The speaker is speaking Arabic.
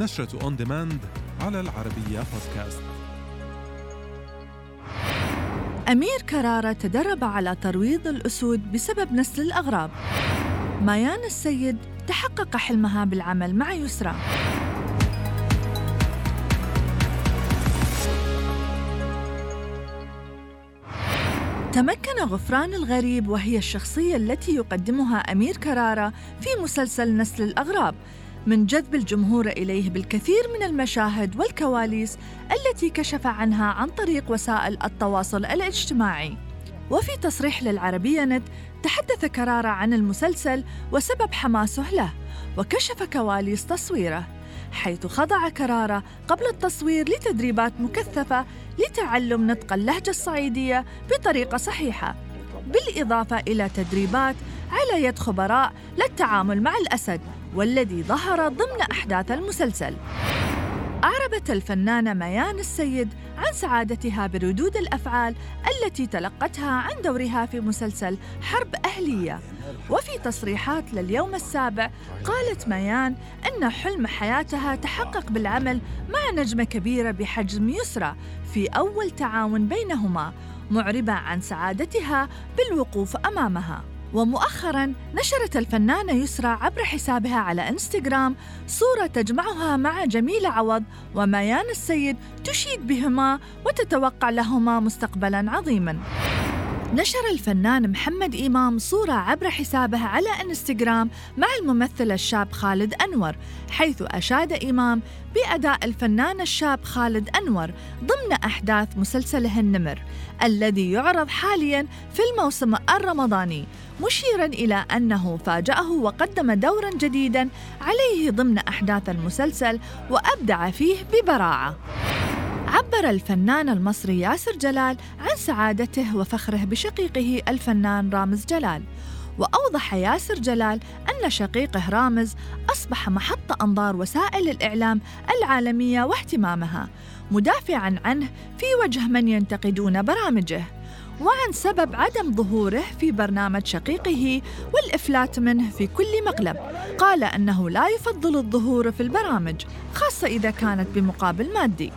نشرة on demand على العربية بودكاست أمير كرارة تدرب على ترويض الأسود بسبب نسل الأغراب. مايان السيد تحقق حلمها بالعمل مع يسرى. تمكن غفران الغريب وهي الشخصية التي يقدمها أمير كرارة في مسلسل نسل الأغراب. من جذب الجمهور إليه بالكثير من المشاهد والكواليس التي كشف عنها عن طريق وسائل التواصل الاجتماعي. وفي تصريح للعربية نت تحدث كرارة عن المسلسل وسبب حماسه له وكشف كواليس تصويره حيث خضع كرارة قبل التصوير لتدريبات مكثفة لتعلم نطق اللهجة الصعيدية بطريقة صحيحة. بالإضافة إلى تدريبات على يد خبراء للتعامل مع الأسد والذي ظهر ضمن أحداث المسلسل. أعربت الفنانة ميان السيد عن سعادتها بردود الأفعال التي تلقتها عن دورها في مسلسل حرب أهلية. وفي تصريحات لليوم السابع قالت ميان أن حلم حياتها تحقق بالعمل مع نجمة كبيرة بحجم يسرى في أول تعاون بينهما معربة عن سعادتها بالوقوف أمامها. ومؤخرا نشرت الفنانة يسرى عبر حسابها على إنستغرام صورة تجمعها مع جميلة عوض وميان السيد تشيد بهما وتتوقع لهما مستقبلا عظيما. نشر الفنان محمد إمام صورة عبر حسابه على إنستغرام مع الممثل الشاب خالد أنور حيث أشاد إمام بأداء الفنان الشاب خالد أنور ضمن أحداث مسلسله النمر الذي يعرض حاليا في الموسم الرمضاني. مشيرا إلى أنه فاجأه وقدم دورا جديدا عليه ضمن أحداث المسلسل وأبدع فيه ببراعة. عبر الفنان المصري ياسر جلال عن سعادته وفخره بشقيقه الفنان رامز جلال. وأوضح ياسر جلال أن شقيقه رامز أصبح محط أنظار وسائل الإعلام العالمية واهتمامها مدافعا عنه في وجه من ينتقدون برامجه. وعن سبب عدم ظهوره في برنامج شقيقه والإفلات منه في كل مقلب. قال أنه لا يفضل الظهور في البرامج خاصة إذا كانت بمقابل مادي.